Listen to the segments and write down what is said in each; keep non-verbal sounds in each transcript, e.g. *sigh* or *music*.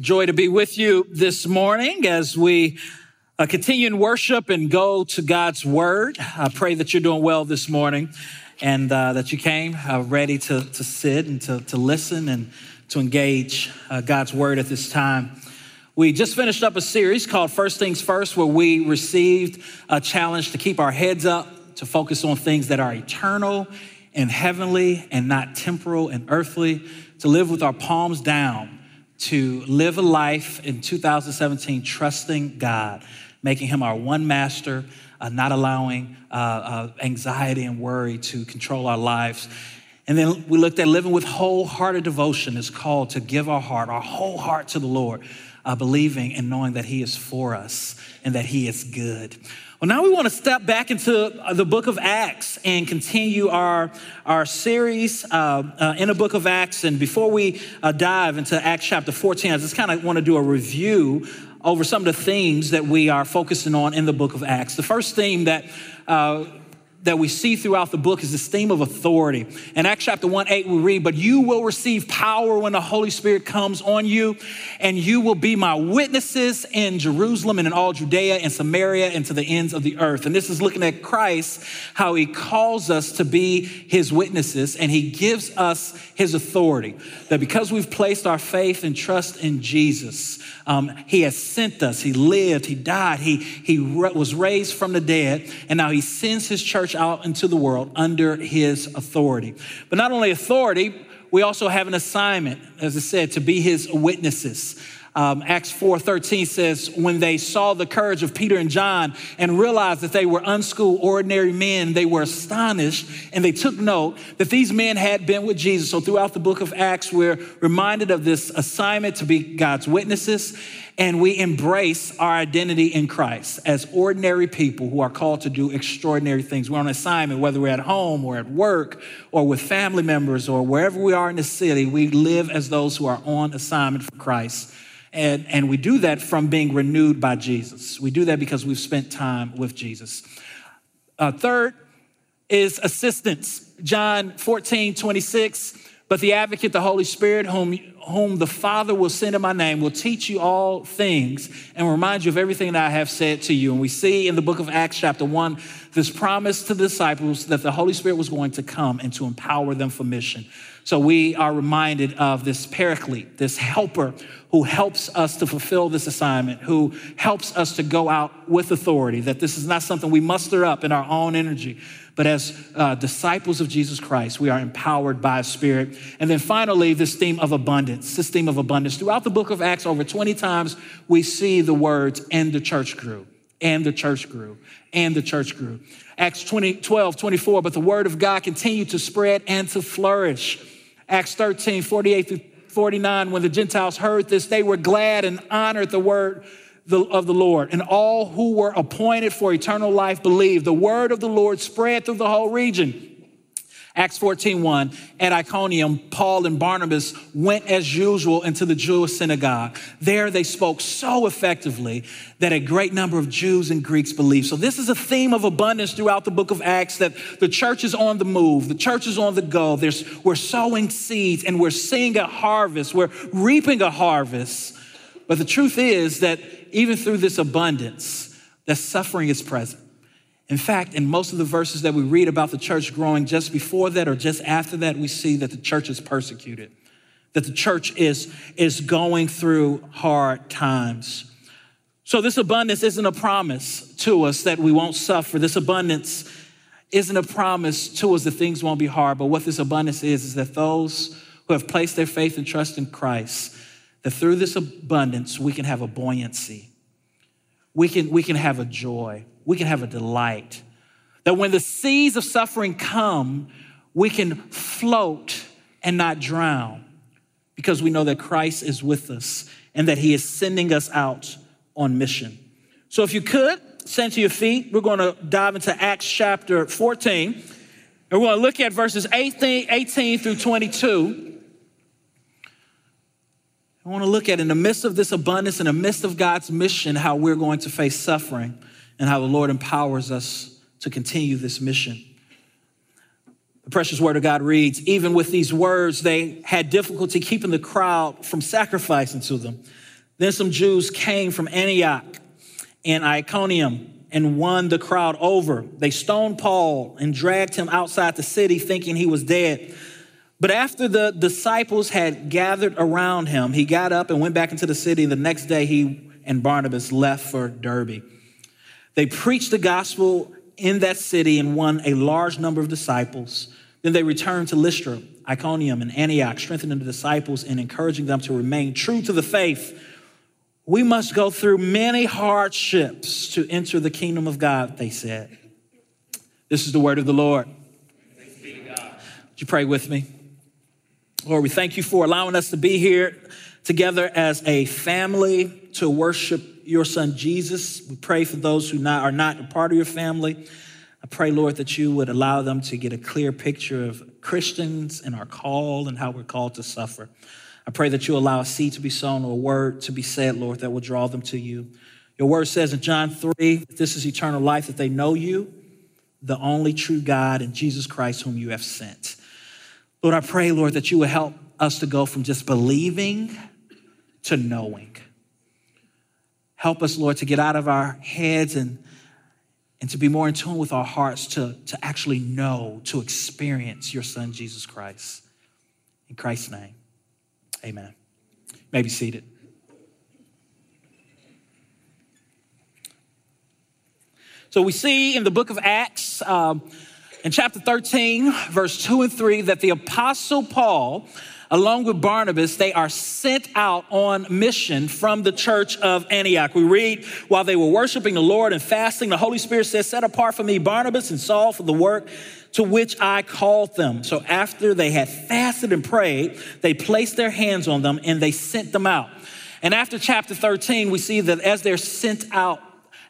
Joy to be with you this morning as we uh, continue in worship and go to God's Word. I pray that you're doing well this morning and uh, that you came uh, ready to, to sit and to, to listen and to engage uh, God's Word at this time. We just finished up a series called First Things First, where we received a challenge to keep our heads up, to focus on things that are eternal and heavenly and not temporal and earthly, to live with our palms down to live a life in 2017 trusting God, making Him our one master, uh, not allowing uh, uh, anxiety and worry to control our lives. And then we looked at living with wholehearted devotion is called to give our heart, our whole heart to the Lord, uh, believing and knowing that He is for us and that He is good. Well, now we want to step back into the book of Acts and continue our, our series uh, uh, in the book of Acts. And before we uh, dive into Acts chapter 14, I just kind of want to do a review over some of the themes that we are focusing on in the book of Acts. The first theme that uh, that we see throughout the book is this theme of authority. In Acts chapter 1 8, we read, But you will receive power when the Holy Spirit comes on you, and you will be my witnesses in Jerusalem and in all Judea and Samaria and to the ends of the earth. And this is looking at Christ, how he calls us to be his witnesses, and he gives us his authority. That because we've placed our faith and trust in Jesus, um, he has sent us. He lived, he died, he, he was raised from the dead, and now he sends his church church out into the world under his authority. But not only authority, we also have an assignment, as I said, to be his witnesses. Um, Acts 4:13 says, when they saw the courage of Peter and John and realized that they were unschooled, ordinary men, they were astonished and they took note that these men had been with Jesus. So throughout the book of Acts, we're reminded of this assignment to be God's witnesses and we embrace our identity in Christ as ordinary people who are called to do extraordinary things. We're on assignment, whether we're at home or at work or with family members or wherever we are in the city, we live as those who are on assignment for Christ. And, and we do that from being renewed by Jesus. We do that because we've spent time with Jesus. Uh, third is assistance. John 14, 26. But the advocate, the Holy Spirit, whom whom the Father will send in my name will teach you all things and remind you of everything that I have said to you. And we see in the book of Acts, chapter 1, this promise to the disciples that the Holy Spirit was going to come and to empower them for mission. So we are reminded of this paraclete, this helper who helps us to fulfill this assignment, who helps us to go out with authority, that this is not something we muster up in our own energy, but as uh, disciples of Jesus Christ, we are empowered by a Spirit. And then finally, this theme of abundance, this theme of abundance. Throughout the book of Acts, over 20 times, we see the words, and the church grew, and the church grew, and the church grew. Acts 20, 12, 24, but the word of God continued to spread and to flourish. Acts 13, 48 through 49, when the Gentiles heard this, they were glad and honored the word of the Lord. And all who were appointed for eternal life believed. The word of the Lord spread through the whole region. Acts 14, 1, at Iconium, Paul and Barnabas went as usual into the Jewish synagogue. There they spoke so effectively that a great number of Jews and Greeks believed. So this is a theme of abundance throughout the book of Acts that the church is on the move, the church is on the go. There's, we're sowing seeds and we're seeing a harvest, we're reaping a harvest. But the truth is that even through this abundance, that suffering is present. In fact, in most of the verses that we read about the church growing, just before that or just after that, we see that the church is persecuted, that the church is, is going through hard times. So, this abundance isn't a promise to us that we won't suffer. This abundance isn't a promise to us that things won't be hard. But what this abundance is, is that those who have placed their faith and trust in Christ, that through this abundance, we can have a buoyancy. We can, we can have a joy we can have a delight. That when the seas of suffering come, we can float and not drown because we know that Christ is with us and that he is sending us out on mission. So if you could, stand to your feet. We're going to dive into Acts chapter 14. And we're going to look at verses 18, 18 through 22. I want to look at in the midst of this abundance, in the midst of God's mission, how we're going to face suffering and how the Lord empowers us to continue this mission. The precious word of God reads Even with these words, they had difficulty keeping the crowd from sacrificing to them. Then some Jews came from Antioch and Iconium and won the crowd over. They stoned Paul and dragged him outside the city, thinking he was dead. But after the disciples had gathered around him, he got up and went back into the city. The next day, he and Barnabas left for Derbe. They preached the gospel in that city and won a large number of disciples. Then they returned to Lystra, Iconium, and Antioch, strengthening the disciples and encouraging them to remain true to the faith. We must go through many hardships to enter the kingdom of God, they said. This is the word of the Lord. Would you pray with me? Lord, we thank you for allowing us to be here together as a family to worship your son Jesus. We pray for those who not, are not a part of your family. I pray, Lord, that you would allow them to get a clear picture of Christians and our call and how we're called to suffer. I pray that you allow a seed to be sown or a word to be said, Lord, that will draw them to you. Your word says in John 3 this is eternal life, that they know you, the only true God, and Jesus Christ, whom you have sent. Lord, I pray, Lord, that you will help us to go from just believing to knowing. Help us, Lord, to get out of our heads and, and to be more in tune with our hearts to, to actually know, to experience your Son, Jesus Christ. In Christ's name, amen. You may be seated. So we see in the book of Acts, um, in chapter 13, verse 2 and 3, that the apostle Paul, along with Barnabas, they are sent out on mission from the church of Antioch. We read, while they were worshiping the Lord and fasting, the Holy Spirit says, Set apart for me Barnabas and Saul for the work to which I called them. So after they had fasted and prayed, they placed their hands on them and they sent them out. And after chapter 13, we see that as they're sent out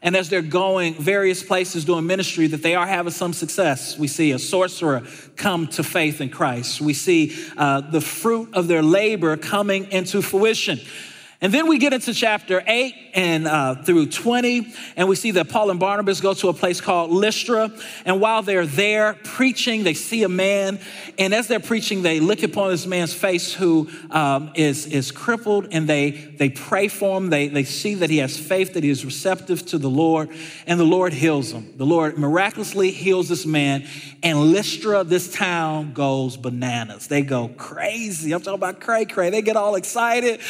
and as they're going various places doing ministry, that they are having some success. We see a sorcerer come to faith in Christ. We see uh, the fruit of their labor coming into fruition. And then we get into chapter 8 and uh, through 20, and we see that Paul and Barnabas go to a place called Lystra. And while they're there preaching, they see a man. And as they're preaching, they look upon this man's face who um, is is, crippled, and they, they pray for him. They, they see that he has faith, that he is receptive to the Lord, and the Lord heals him. The Lord miraculously heals this man, and Lystra, this town, goes bananas. They go crazy. I'm talking about cray cray. They get all excited,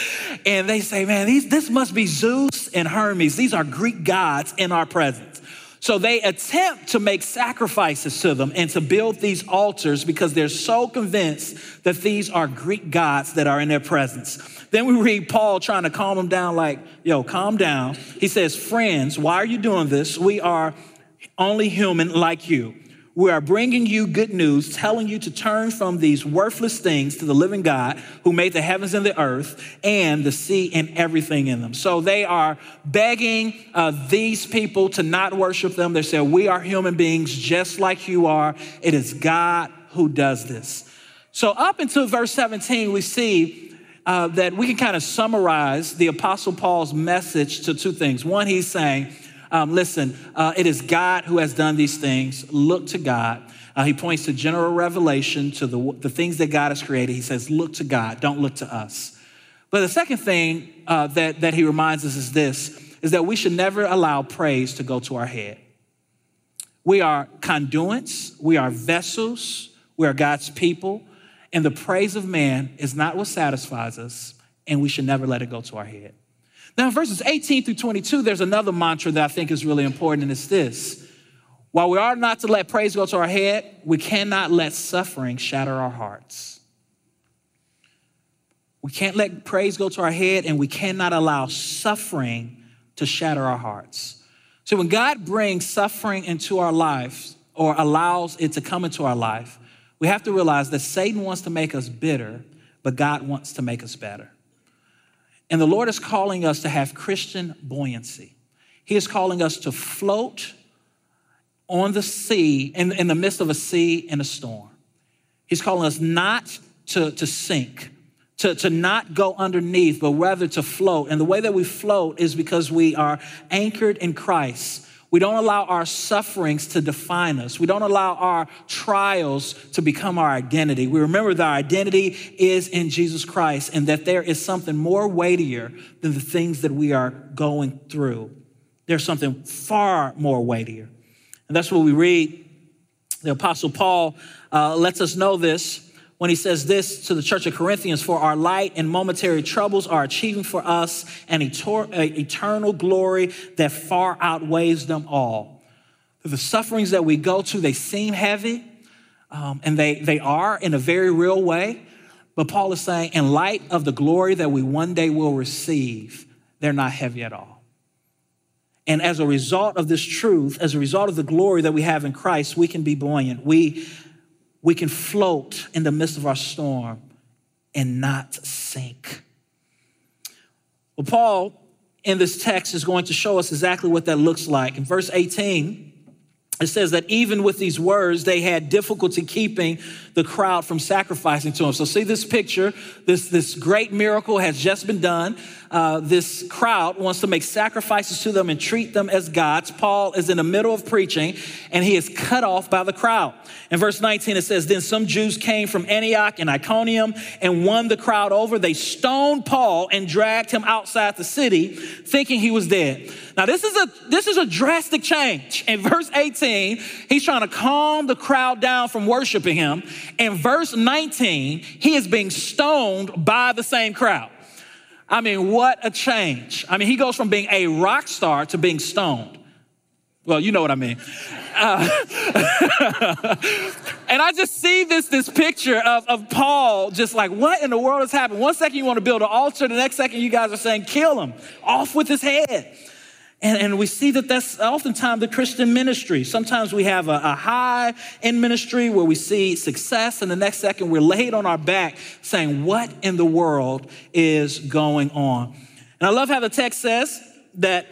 and they say, man, these, this must be Zeus and Hermes. These are Greek gods in our presence. So they attempt to make sacrifices to them and to build these altars because they're so convinced that these are Greek gods that are in their presence. Then we read Paul trying to calm them down, like, yo, calm down. He says, Friends, why are you doing this? We are only human like you. We are bringing you good news, telling you to turn from these worthless things to the living God who made the heavens and the earth and the sea and everything in them. So they are begging uh, these people to not worship them. They say, We are human beings just like you are. It is God who does this. So, up until verse 17, we see uh, that we can kind of summarize the Apostle Paul's message to two things. One, he's saying, um, listen, uh, it is God who has done these things. Look to God. Uh, he points to general revelation, to the, the things that God has created. He says, Look to God, don't look to us. But the second thing uh, that, that he reminds us is this is that we should never allow praise to go to our head. We are conduits, we are vessels, we are God's people, and the praise of man is not what satisfies us, and we should never let it go to our head. Now, verses 18 through 22, there's another mantra that I think is really important, and it's this. While we are not to let praise go to our head, we cannot let suffering shatter our hearts. We can't let praise go to our head, and we cannot allow suffering to shatter our hearts. So, when God brings suffering into our lives or allows it to come into our life, we have to realize that Satan wants to make us bitter, but God wants to make us better. And the Lord is calling us to have Christian buoyancy. He is calling us to float on the sea, in, in the midst of a sea and a storm. He's calling us not to, to sink, to, to not go underneath, but rather to float. And the way that we float is because we are anchored in Christ. We don't allow our sufferings to define us. We don't allow our trials to become our identity. We remember that our identity is in Jesus Christ and that there is something more weightier than the things that we are going through. There's something far more weightier. And that's what we read. The Apostle Paul uh, lets us know this when he says this to the church of Corinthians For our light and momentary troubles are achieving for us an eternal glory that far outweighs them all. The sufferings that we go to, they seem heavy, um, and they, they are in a very real way. But Paul is saying, in light of the glory that we one day will receive, they're not heavy at all. And as a result of this truth, as a result of the glory that we have in Christ, we can be buoyant. We we can float in the midst of our storm and not sink. Well, Paul in this text is going to show us exactly what that looks like. In verse 18, it says that even with these words, they had difficulty keeping the crowd from sacrificing to him. So, see this picture. This, this great miracle has just been done. Uh, this crowd wants to make sacrifices to them and treat them as gods. Paul is in the middle of preaching and he is cut off by the crowd. In verse 19, it says, Then some Jews came from Antioch and Iconium and won the crowd over. They stoned Paul and dragged him outside the city, thinking he was dead. Now, this is a, this is a drastic change. In verse 18, he's trying to calm the crowd down from worshiping him. In verse 19, he is being stoned by the same crowd. I mean, what a change. I mean, he goes from being a rock star to being stoned. Well, you know what I mean. Uh, *laughs* and I just see this, this picture of, of Paul just like, what in the world has happened? One second you want to build an altar, the next second you guys are saying, kill him, off with his head. And, and we see that that's oftentimes the Christian ministry. Sometimes we have a, a high in ministry where we see success, and the next second we're laid on our back saying, What in the world is going on? And I love how the text says that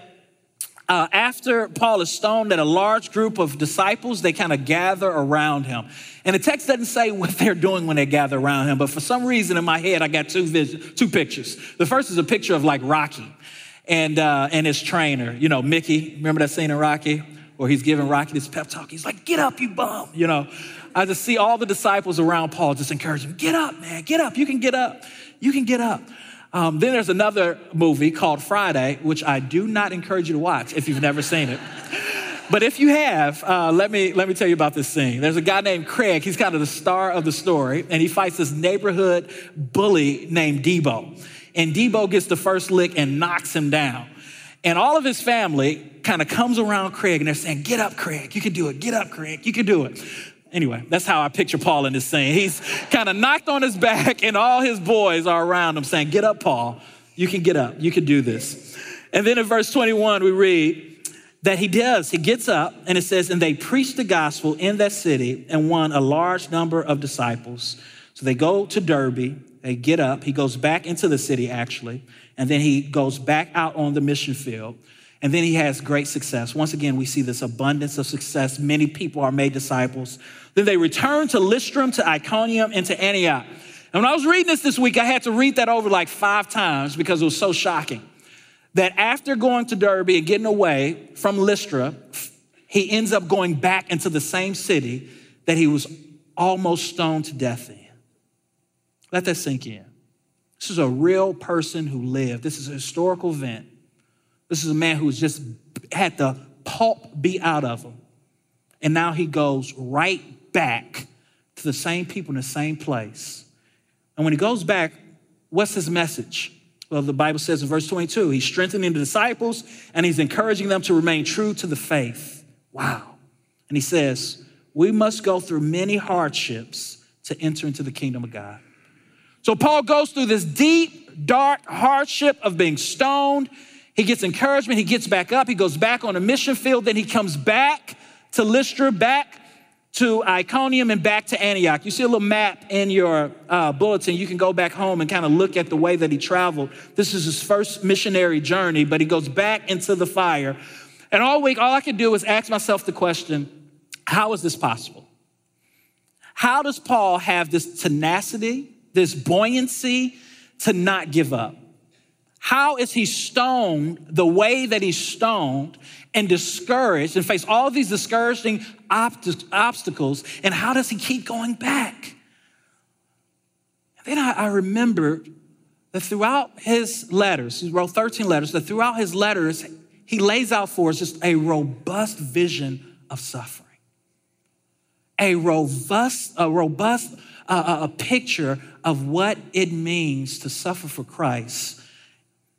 uh, after Paul is stoned, that a large group of disciples they kind of gather around him. And the text doesn't say what they're doing when they gather around him, but for some reason in my head I got two vis- two pictures. The first is a picture of like Rocky and, uh, and his trainer, you know, Mickey. Remember that scene in Rocky where he's giving Rocky this pep talk? He's like, get up, you bum. You know, I just see all the disciples around Paul just encouraging him, get up, man, get up. You can get up. You can get up. Um, then there's another movie called Friday, which I do not encourage you to watch if you've never seen it. But if you have, uh, let, me, let me tell you about this scene. There's a guy named Craig. He's kind of the star of the story, and he fights this neighborhood bully named Deebo and Deebo gets the first lick and knocks him down. And all of his family kind of comes around Craig and they're saying, Get up, Craig. You can do it. Get up, Craig. You can do it. Anyway, that's how I picture Paul in this scene. He's kind of knocked on his back, and all his boys are around him saying, Get up, Paul. You can get up. You can do this. And then in verse 21, we read that he does. He gets up, and it says, And they preached the gospel in that city and won a large number of disciples. So they go to Derbe they get up. He goes back into the city, actually, and then he goes back out on the mission field. And then he has great success. Once again, we see this abundance of success. Many people are made disciples. Then they return to Lystra, to Iconium, and to Antioch. And when I was reading this this week, I had to read that over like five times because it was so shocking. That after going to Derbe and getting away from Lystra, he ends up going back into the same city that he was almost stoned to death in. Let that sink in. This is a real person who lived. This is a historical event. This is a man who's just had the pulp beat out of him. And now he goes right back to the same people in the same place. And when he goes back, what's his message? Well, the Bible says in verse 22, he's strengthening the disciples and he's encouraging them to remain true to the faith. Wow. And he says, We must go through many hardships to enter into the kingdom of God. So Paul goes through this deep, dark hardship of being stoned. He gets encouragement. He gets back up. He goes back on a mission field. Then he comes back to Lystra, back to Iconium, and back to Antioch. You see a little map in your uh, bulletin. You can go back home and kind of look at the way that he traveled. This is his first missionary journey, but he goes back into the fire. And all week, all I could do was ask myself the question how is this possible? How does Paul have this tenacity? This buoyancy to not give up. How is he stoned the way that he's stoned and discouraged and face all these discouraging obstacles? And how does he keep going back? And then I, I remember that throughout his letters, he wrote 13 letters, that throughout his letters, he lays out for us just a robust vision of suffering. A robust, a robust uh, a picture of what it means to suffer for Christ.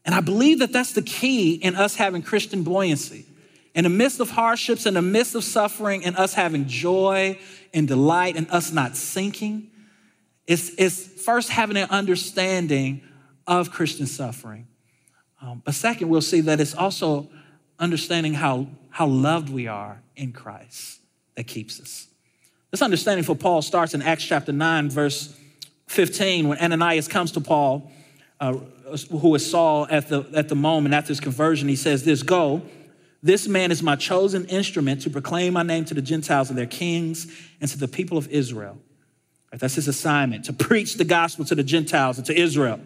And I believe that that's the key in us having Christian buoyancy. In the midst of hardships, in the midst of suffering, and us having joy and delight, and us not sinking, it's, it's first having an understanding of Christian suffering. Um, but second, we'll see that it's also understanding how, how loved we are in Christ that keeps us. This understanding for Paul starts in Acts chapter 9, verse 15, when Ananias comes to Paul, uh, who is Saul at the, at the moment after his conversion. He says, This go, this man is my chosen instrument to proclaim my name to the Gentiles and their kings and to the people of Israel. That's his assignment to preach the gospel to the Gentiles and to Israel.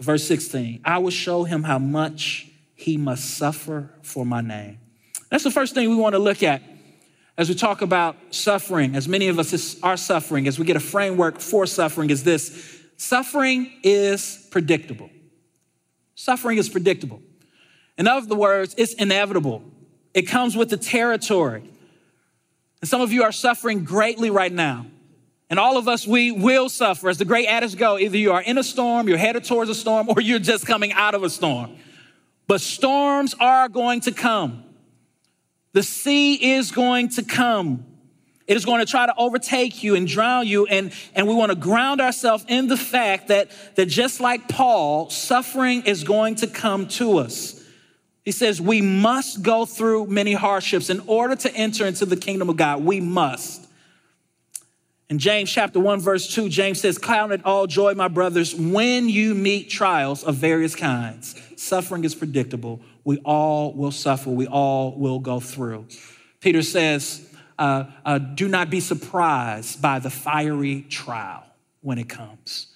Verse 16, I will show him how much he must suffer for my name. That's the first thing we want to look at as we talk about suffering, as many of us are suffering, as we get a framework for suffering, is this suffering is predictable. Suffering is predictable. In other words, it's inevitable. It comes with the territory. And some of you are suffering greatly right now. And all of us, we will suffer. As the great adage go, either you are in a storm, you're headed towards a storm, or you're just coming out of a storm. But storms are going to come. The sea is going to come. It is going to try to overtake you and drown you. And, and we want to ground ourselves in the fact that, that just like Paul, suffering is going to come to us. He says, We must go through many hardships in order to enter into the kingdom of God. We must. In James chapter 1, verse 2, James says, Count it all joy, my brothers, when you meet trials of various kinds. Suffering is predictable. We all will suffer. We all will go through. Peter says, uh, uh, Do not be surprised by the fiery trial when it comes.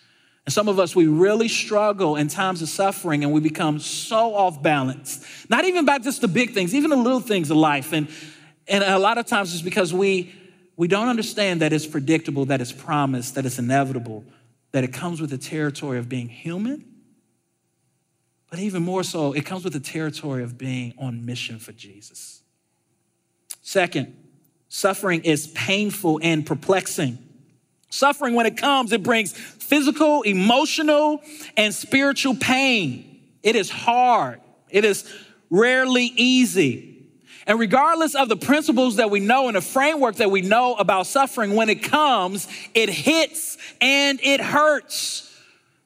And some of us, we really struggle in times of suffering and we become so off balance. Not even about just the big things, even the little things of life. And, and a lot of times it's because we, we don't understand that it's predictable, that it's promised, that it's inevitable, that it comes with the territory of being human. But even more so, it comes with the territory of being on mission for Jesus. Second, suffering is painful and perplexing. Suffering, when it comes, it brings physical, emotional, and spiritual pain. It is hard, it is rarely easy. And regardless of the principles that we know and the framework that we know about suffering, when it comes, it hits and it hurts.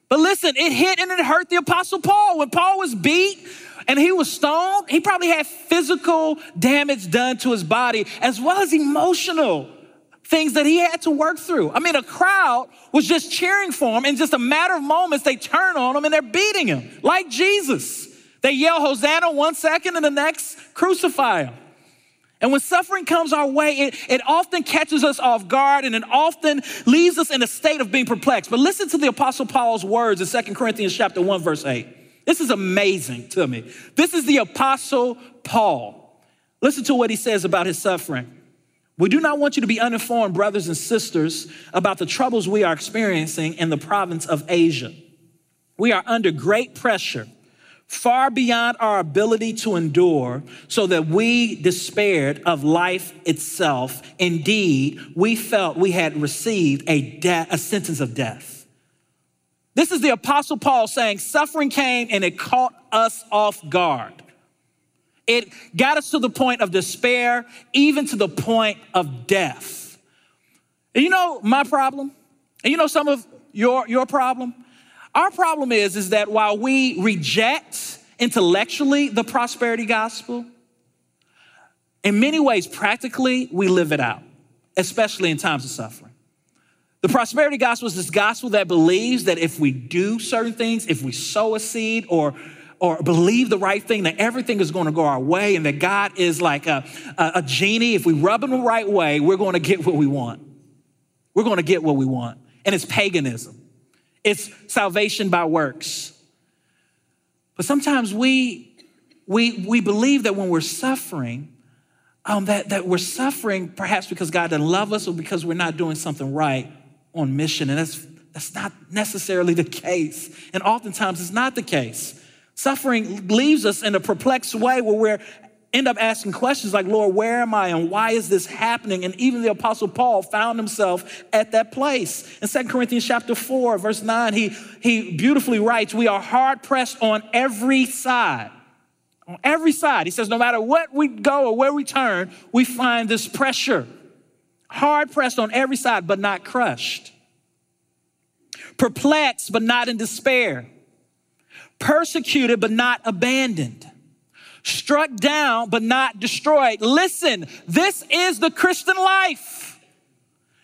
But listen, it hit and it hurt the Apostle Paul. When Paul was beat and he was stoned, he probably had physical damage done to his body as well as emotional things that he had to work through. I mean, a crowd was just cheering for him. In just a matter of moments, they turn on him and they're beating him like Jesus. They yell Hosanna one second and the next crucify him. And when suffering comes our way, it, it often catches us off guard and it often leaves us in a state of being perplexed. But listen to the Apostle Paul's words in 2 Corinthians chapter 1, verse 8. This is amazing to me. This is the Apostle Paul. Listen to what he says about his suffering. We do not want you to be uninformed, brothers and sisters, about the troubles we are experiencing in the province of Asia. We are under great pressure far beyond our ability to endure, so that we despaired of life itself. Indeed, we felt we had received a, de- a sentence of death. This is the Apostle Paul saying, Suffering came and it caught us off guard. It got us to the point of despair, even to the point of death. And you know my problem? And you know some of your, your problem? Our problem is, is that while we reject intellectually the prosperity gospel, in many ways, practically, we live it out, especially in times of suffering. The prosperity gospel is this gospel that believes that if we do certain things, if we sow a seed or or believe the right thing, that everything is going to go our way, and that God is like a, a, a genie. If we rub him the right way, we're going to get what we want. We're going to get what we want. And it's paganism. It's salvation by works. But sometimes we, we, we believe that when we're suffering, um, that, that we're suffering perhaps because God doesn't love us or because we're not doing something right on mission. And that's, that's not necessarily the case. And oftentimes it's not the case. Suffering leaves us in a perplexed way where we're end up asking questions like, Lord, where am I and why is this happening? And even the apostle Paul found himself at that place. In 2 Corinthians chapter 4, verse 9, he, he beautifully writes, we are hard pressed on every side. On every side. He says, no matter what we go or where we turn, we find this pressure. Hard pressed on every side, but not crushed. Perplexed, but not in despair. Persecuted, but not abandoned struck down but not destroyed. Listen, this is the Christian life.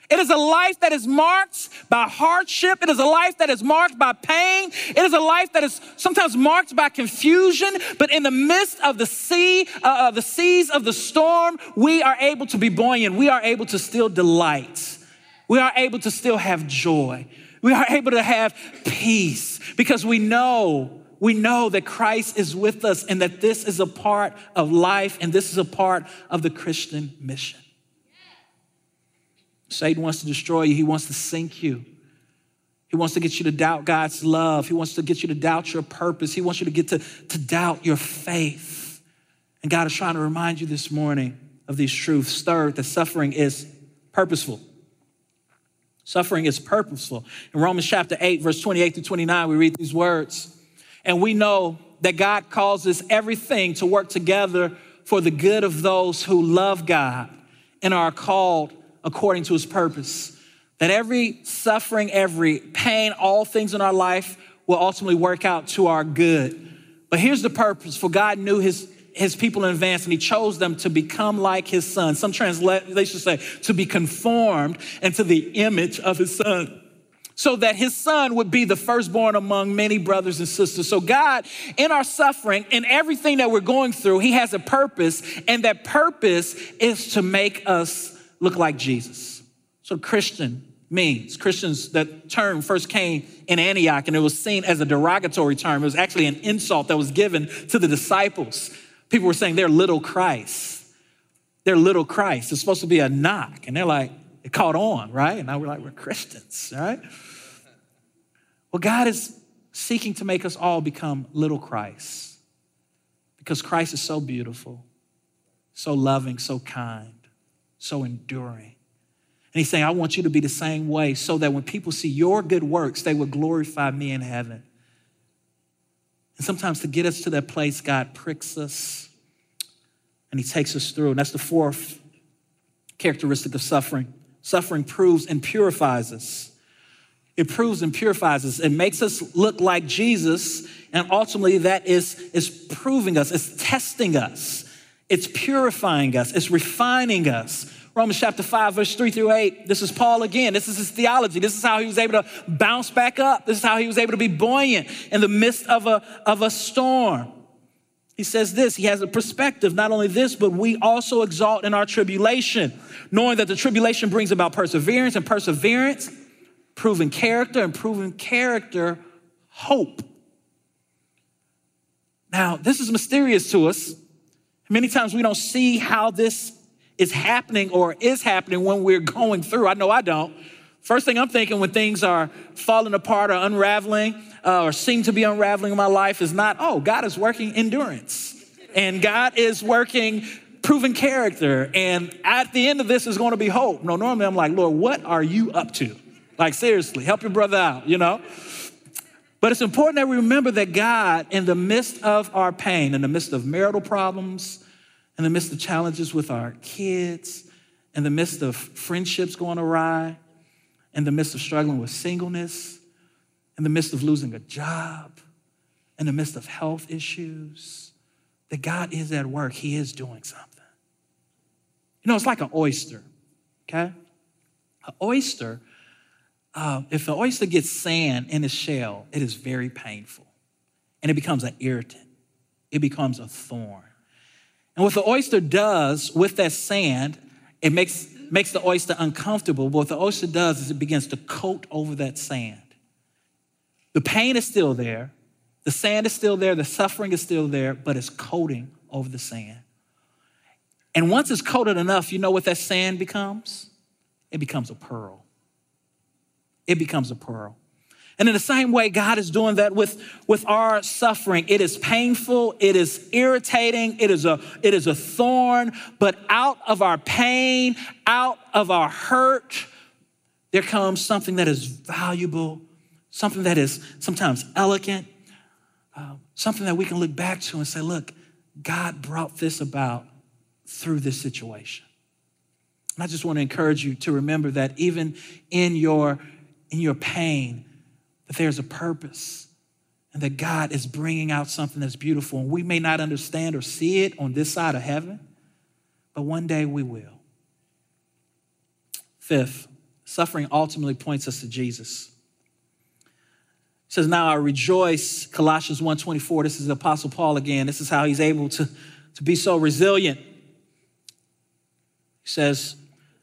It is a life that is marked by hardship. It is a life that is marked by pain. It is a life that is sometimes marked by confusion. But in the midst of the sea, uh, the seas of the storm, we are able to be buoyant. We are able to still delight. We are able to still have joy. We are able to have peace because we know we know that Christ is with us and that this is a part of life and this is a part of the Christian mission. Satan wants to destroy you, he wants to sink you. He wants to get you to doubt God's love. He wants to get you to doubt your purpose. He wants you to get to, to doubt your faith. And God is trying to remind you this morning of these truths. Third, that suffering is purposeful. Suffering is purposeful. In Romans chapter 8, verse 28 to 29, we read these words. And we know that God causes everything to work together for the good of those who love God and are called according to his purpose. That every suffering, every pain, all things in our life will ultimately work out to our good. But here's the purpose for God knew his, his people in advance and he chose them to become like his son. Some translations say to be conformed into the image of his son so that his son would be the firstborn among many brothers and sisters. So, God, in our suffering, in everything that we're going through, he has a purpose, and that purpose is to make us look like Jesus. So, Christian means Christians, that term first came in Antioch, and it was seen as a derogatory term. It was actually an insult that was given to the disciples. People were saying they're little Christ. They're little Christ. It's supposed to be a knock. And they're like, it caught on, right? And now we're like, we're Christians, right? Well, God is seeking to make us all become little Christ because Christ is so beautiful, so loving, so kind, so enduring. And he's saying, I want you to be the same way so that when people see your good works, they will glorify me in heaven. And sometimes to get us to that place, God pricks us and he takes us through. And that's the fourth characteristic of suffering. Suffering proves and purifies us. It proves and purifies us. It makes us look like Jesus, and ultimately that is, is proving us, it's testing us, it's purifying us, it's refining us. Romans chapter 5, verse 3 through 8. This is Paul again. This is his theology. This is how he was able to bounce back up. This is how he was able to be buoyant in the midst of a, of a storm. He says this, he has a perspective, not only this, but we also exalt in our tribulation, knowing that the tribulation brings about perseverance, and perseverance, proven character, and proven character, hope. Now, this is mysterious to us. Many times we don't see how this is happening or is happening when we're going through. I know I don't. First thing I'm thinking when things are falling apart or unraveling uh, or seem to be unraveling in my life is not, oh, God is working endurance and God is working proven character. And at the end of this is going to be hope. No, normally I'm like, Lord, what are you up to? Like, seriously, help your brother out, you know? But it's important that we remember that God, in the midst of our pain, in the midst of marital problems, in the midst of challenges with our kids, in the midst of friendships going awry, in the midst of struggling with singleness, in the midst of losing a job, in the midst of health issues, that God is at work. He is doing something. You know, it's like an oyster, okay? An oyster, uh, if an oyster gets sand in its shell, it is very painful and it becomes an irritant, it becomes a thorn. And what the oyster does with that sand, it makes makes the oyster uncomfortable, but what the oyster does is it begins to coat over that sand. The pain is still there, The sand is still there, the suffering is still there, but it's coating over the sand. And once it's coated enough, you know what that sand becomes? It becomes a pearl. It becomes a pearl. And in the same way, God is doing that with, with our suffering. It is painful, it is irritating, it is, a, it is a thorn, but out of our pain, out of our hurt, there comes something that is valuable, something that is sometimes elegant, uh, something that we can look back to and say, look, God brought this about through this situation. And I just want to encourage you to remember that even in your, in your pain, that there's a purpose and that God is bringing out something that's beautiful. And we may not understand or see it on this side of heaven, but one day we will. Fifth, suffering ultimately points us to Jesus. It says, Now I rejoice, Colossians 1.24. This is the Apostle Paul again. This is how he's able to, to be so resilient. He says,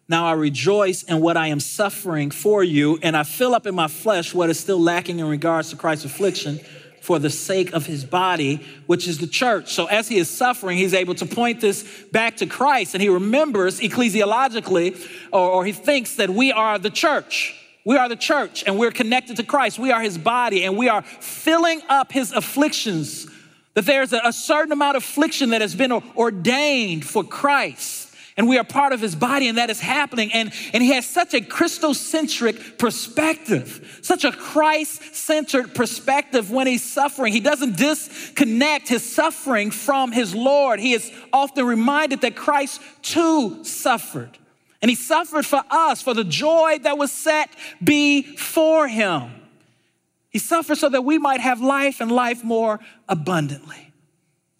now I rejoice in what I am suffering for you, and I fill up in my flesh what is still lacking in regards to Christ's affliction for the sake of his body, which is the church. So as he is suffering, he's able to point this back to Christ, and he remembers ecclesiologically, or, or he thinks that we are the church. We are the church, and we're connected to Christ. We are his body, and we are filling up his afflictions. That there's a, a certain amount of affliction that has been ordained for Christ and we are part of his body and that is happening. And, and he has such a christocentric perspective such a christ-centered perspective when he's suffering. He doesn't disconnect his suffering from his lord. He is often reminded that christ too suffered. And he suffered for us for the joy that was set before him. He suffered so that we might have life and life more abundantly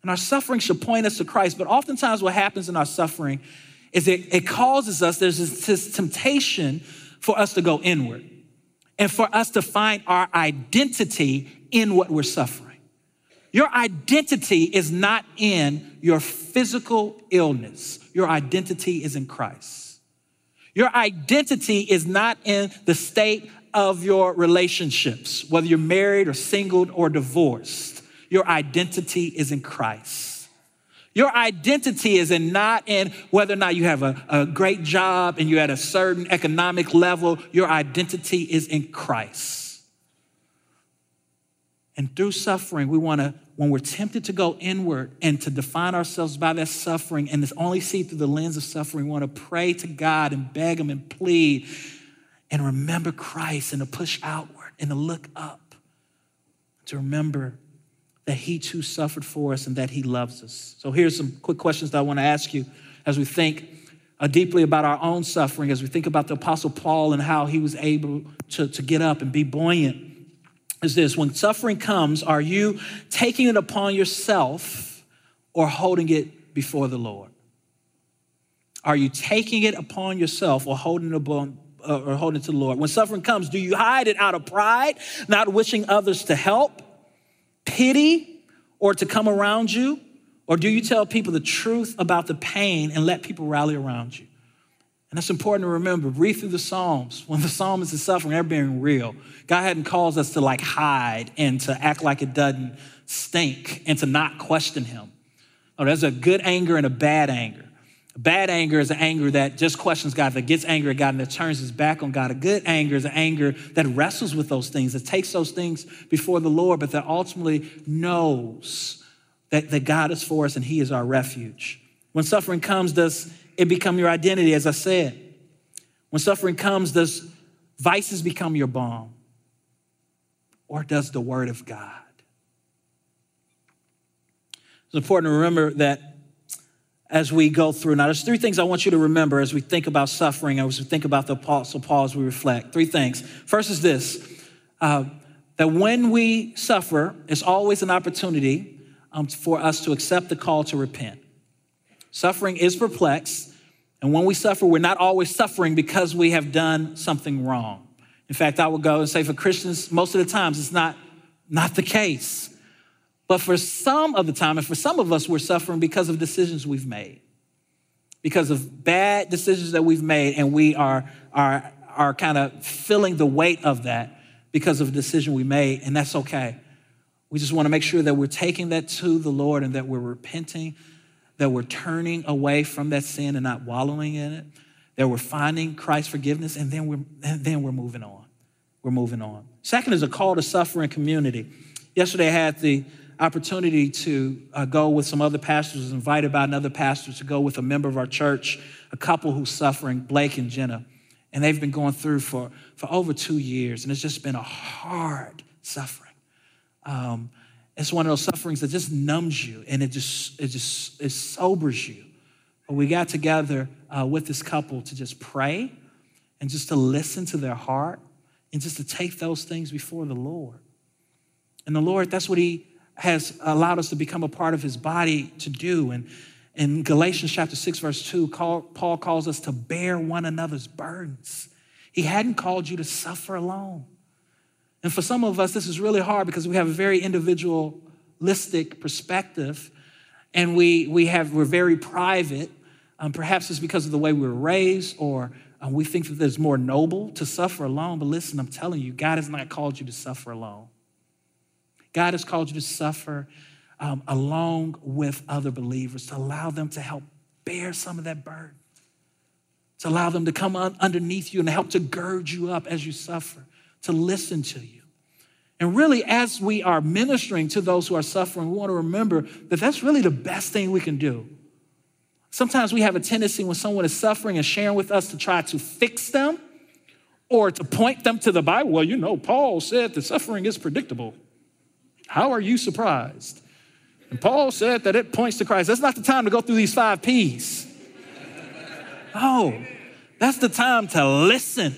and our suffering should point us to Christ. But oftentimes, what happens in our suffering is it, it causes us, there's this, this temptation for us to go inward and for us to find our identity in what we're suffering. Your identity is not in your physical illness, your identity is in Christ. Your identity is not in the state of your relationships, whether you're married or single or divorced. Your identity is in Christ. Your identity is in not in whether or not you have a, a great job and you're at a certain economic level. Your identity is in Christ. And through suffering, we want to, when we're tempted to go inward and to define ourselves by that suffering and it's only see through the lens of suffering, we want to pray to God and beg Him and plead and remember Christ and to push outward and to look up, to remember that he too suffered for us and that he loves us. So here's some quick questions that I want to ask you as we think uh, deeply about our own suffering, as we think about the Apostle Paul and how he was able to, to get up and be buoyant. Is this when suffering comes, are you taking it upon yourself or holding it before the Lord? Are you taking it upon yourself or holding it upon, uh, or holding it to the Lord? When suffering comes, do you hide it out of pride, not wishing others to help? Pity or to come around you? Or do you tell people the truth about the pain and let people rally around you? And that's important to remember. Read through the Psalms. When the psalmist is suffering, they're being real. God hadn't caused us to like hide and to act like it doesn't stink and to not question him. Oh, there's a good anger and a bad anger. Bad anger is an anger that just questions God, that gets angry at God and that turns his back on God. A good anger is an anger that wrestles with those things, that takes those things before the Lord, but that ultimately knows that, that God is for us and he is our refuge. When suffering comes, does it become your identity, as I said? When suffering comes, does vices become your balm? Or does the word of God? It's important to remember that as we go through. Now, there's three things I want you to remember as we think about suffering, as we think about the Apostle Paul, as we reflect. Three things. First is this uh, that when we suffer, it's always an opportunity um, for us to accept the call to repent. Suffering is perplexed, and when we suffer, we're not always suffering because we have done something wrong. In fact, I would go and say for Christians, most of the times it's not, not the case. But for some of the time, and for some of us, we're suffering because of decisions we've made, because of bad decisions that we've made, and we are, are, are kind of feeling the weight of that because of a decision we made, and that's okay. We just want to make sure that we're taking that to the Lord and that we're repenting, that we're turning away from that sin and not wallowing in it, that we're finding Christ's forgiveness, and then we're, and then we're moving on. We're moving on. Second is a call to suffer in community. Yesterday, I had the opportunity to uh, go with some other pastors, invited by another pastor to go with a member of our church, a couple who's suffering, Blake and Jenna. And they've been going through for, for over two years, and it's just been a hard suffering. Um, it's one of those sufferings that just numbs you and it just it just it sobers you. But we got together uh, with this couple to just pray and just to listen to their heart and just to take those things before the Lord. And the Lord, that's what He has allowed us to become a part of His body to do. And in Galatians chapter 6, verse 2, Paul calls us to bear one another's burdens. He hadn't called you to suffer alone. And for some of us, this is really hard because we have a very individualistic perspective and we, we have, we're very private. Um, perhaps it's because of the way we were raised or um, we think that it's more noble to suffer alone. But listen, I'm telling you, God has not called you to suffer alone. God has called you to suffer um, along with other believers, to allow them to help bear some of that burden, to allow them to come underneath you and help to gird you up as you suffer to listen to you. And really, as we are ministering to those who are suffering, we want to remember that that's really the best thing we can do. Sometimes we have a tendency when someone is suffering and sharing with us to try to fix them or to point them to the Bible. Well, you know, Paul said that suffering is predictable. How are you surprised? And Paul said that it points to Christ. That's not the time to go through these five P's. Oh, that's the time to listen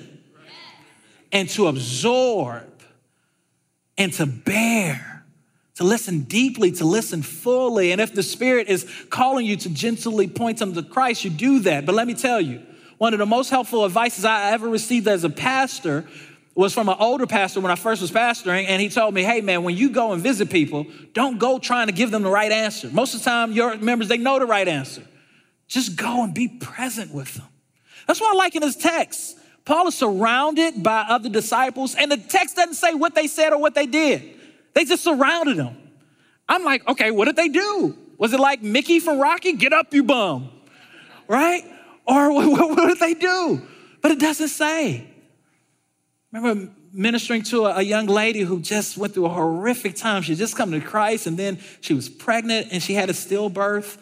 and to absorb and to bear, to listen deeply, to listen fully. And if the Spirit is calling you to gently point them to Christ, you do that. But let me tell you, one of the most helpful advices I ever received as a pastor was from an older pastor when I first was pastoring, and he told me, hey man, when you go and visit people, don't go trying to give them the right answer. Most of the time, your members, they know the right answer. Just go and be present with them. That's what I like in his text. Paul is surrounded by other disciples, and the text doesn't say what they said or what they did. They just surrounded him. I'm like, okay, what did they do? Was it like Mickey from Rocky? Get up, you bum. Right? Or what, *laughs* what did they do? But it doesn't say. Remember ministering to a, young lady who just went through a horrific time. She just come to Christ and then she was pregnant and she had a stillbirth.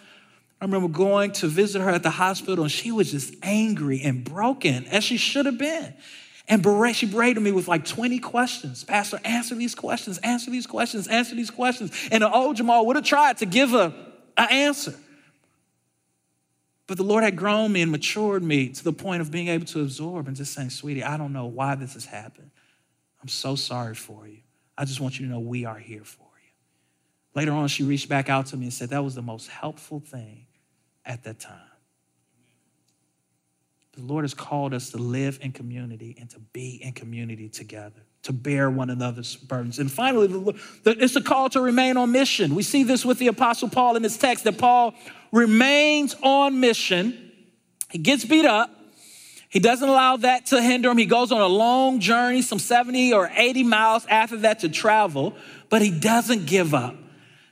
I remember going to visit her at the hospital and she was just angry and broken as she should have been. And she berated me with like 20 questions. Pastor, answer these questions, answer these questions, answer these questions. And the old Jamal would have tried to give her an answer. But the Lord had grown me and matured me to the point of being able to absorb and just saying, sweetie, I don't know why this has happened. I'm so sorry for you. I just want you to know we are here for you. Later on, she reached back out to me and said, That was the most helpful thing at that time. The Lord has called us to live in community and to be in community together, to bear one another's burdens. And finally, it's a call to remain on mission. We see this with the Apostle Paul in his text that Paul remains on mission. He gets beat up. He doesn't allow that to hinder him. He goes on a long journey, some 70 or 80 miles after that to travel, but he doesn't give up.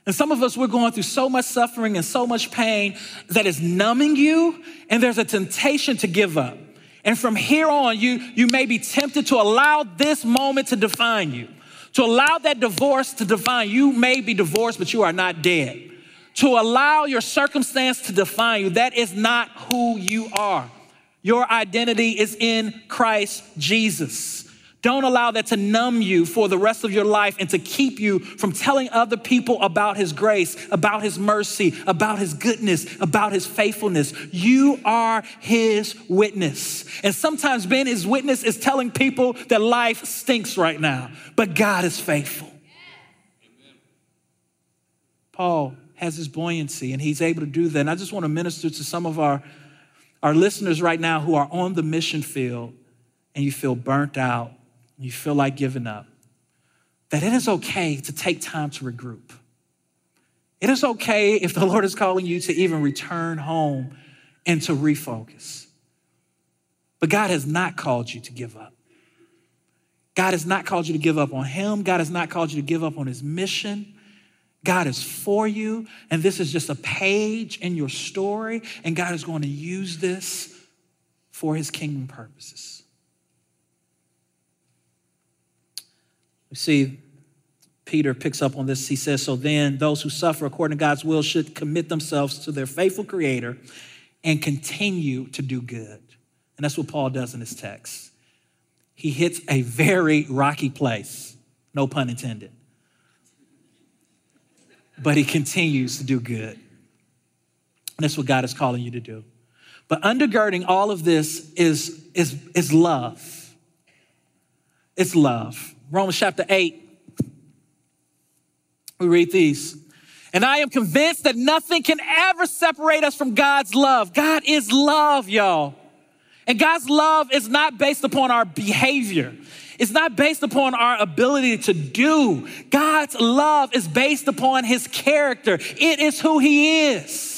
And some of us, we're going through so much suffering and so much pain that is numbing you, and there's a temptation to give up. And from here on, you, you may be tempted to allow this moment to define you, to allow that divorce to define you. You may be divorced, but you are not dead. To allow your circumstance to define you, that is not who you are. Your identity is in Christ Jesus. Don't allow that to numb you for the rest of your life and to keep you from telling other people about His grace, about His mercy, about His goodness, about His faithfulness. You are His witness. And sometimes being His witness is telling people that life stinks right now, but God is faithful. Paul has his buoyancy and he's able to do that. And I just want to minister to some of our, our listeners right now who are on the mission field and you feel burnt out you feel like giving up, that it is okay to take time to regroup. It is okay if the Lord is calling you to even return home and to refocus. But God has not called you to give up. God has not called you to give up on Him. God has not called you to give up on His mission. God is for you, and this is just a page in your story, and God is going to use this for his kingdom purposes. See Peter picks up on this. He says, So then, those who suffer according to God's will should commit themselves to their faithful Creator and continue to do good. And that's what Paul does in this text. He hits a very rocky place, no pun intended. But he continues to do good. And that's what God is calling you to do. But undergirding all of this is, is, is love. It's love. Romans chapter 8, we read these. And I am convinced that nothing can ever separate us from God's love. God is love, y'all. And God's love is not based upon our behavior. It's not based upon our ability to do. God's love is based upon his character. It is who he is.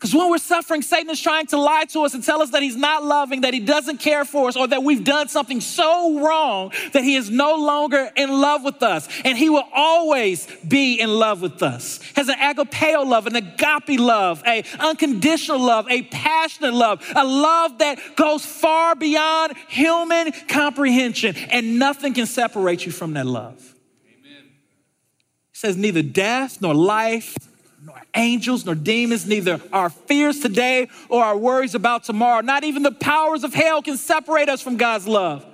Because when we're suffering, Satan is trying to lie to us and tell us that he's not loving, that he doesn't care for us, or that we've done something so wrong that he is no longer in love with us. And he will always be in love with us. Has an agapeo love, an agape love, a unconditional love, a passionate love, a love that goes far beyond human comprehension. And nothing can separate you from that love. Amen. He says neither death nor life angels, nor demons, neither our fears today or our worries about tomorrow. Not even the powers of hell can separate us from God's love.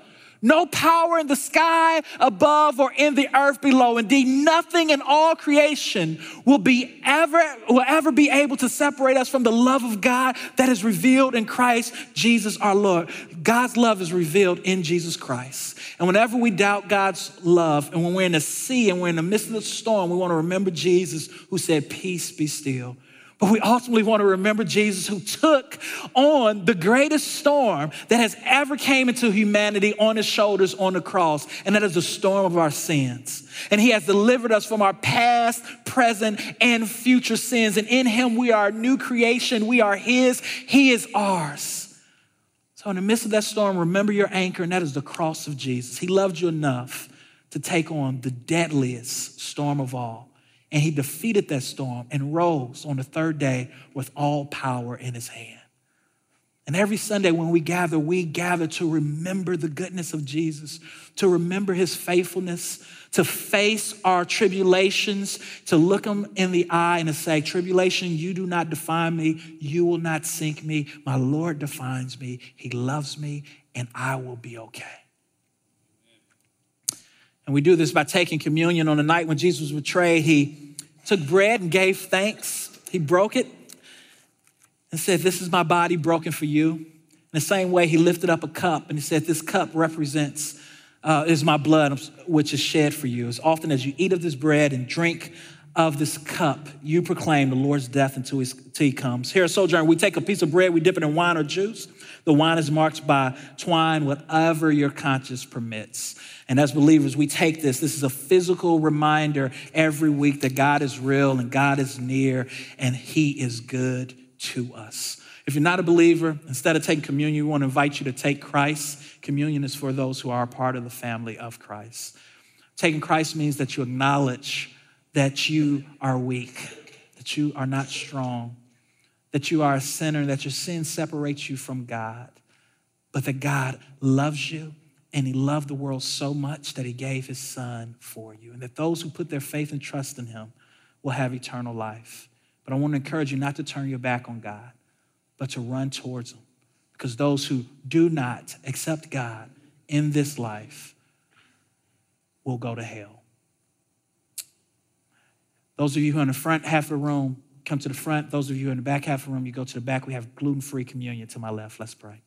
No power in the sky above or in the earth below. Indeed, nothing in all creation will be ever will ever be able to separate us from the love of God that is revealed in Christ Jesus our Lord. God's love is revealed in Jesus Christ. And whenever we doubt God's love, and when we're in the sea and we're in the midst of the storm, we want to remember Jesus who said, Peace be still. But we ultimately want to remember Jesus who took on the greatest storm that has ever came into humanity on his shoulders on the cross, and that is the storm of our sins. And he has delivered us from our past, present, and future sins. And in him we are a new creation. We are his, he is ours. So in the midst of that storm, remember your anchor, and that is the cross of Jesus. He loved you enough to take on the deadliest storm of all and he defeated that storm and rose on the third day with all power in his hand. And every Sunday when we gather, we gather to remember the goodness of Jesus, to remember his faithfulness, to face our tribulations, to look him in the eye and to say, Tribulation, you do not define me. You will not sink me. My Lord defines me. He loves me, and I will be okay. And we do this by taking communion on the night when Jesus was betrayed. He took bread and gave thanks. He broke it and said, This is my body broken for you. In the same way, he lifted up a cup and he said, This cup represents, uh, is my blood, which is shed for you. As often as you eat of this bread and drink of this cup, you proclaim the Lord's death until, His he comes. Here at Sojourn, we take a piece of bread, we dip it in wine or juice. The wine is marked by twine, whatever your conscience permits. And as believers, we take this. This is a physical reminder every week that God is real and God is near and He is good to us. If you're not a believer, instead of taking communion, we want to invite you to take Christ. Communion is for those who are a part of the family of Christ. Taking Christ means that you acknowledge that you are weak, that you are not strong, that you are a sinner, that your sin separates you from God, but that God loves you and he loved the world so much that he gave his son for you, and that those who put their faith and trust in him will have eternal life. But I want to encourage you not to turn your back on God, but to run towards him. Because those who do not accept God in this life will go to hell. Those of you who are in the front half of the room, come to the front. Those of you in the back half of the room, you go to the back. We have gluten free communion to my left. Let's pray.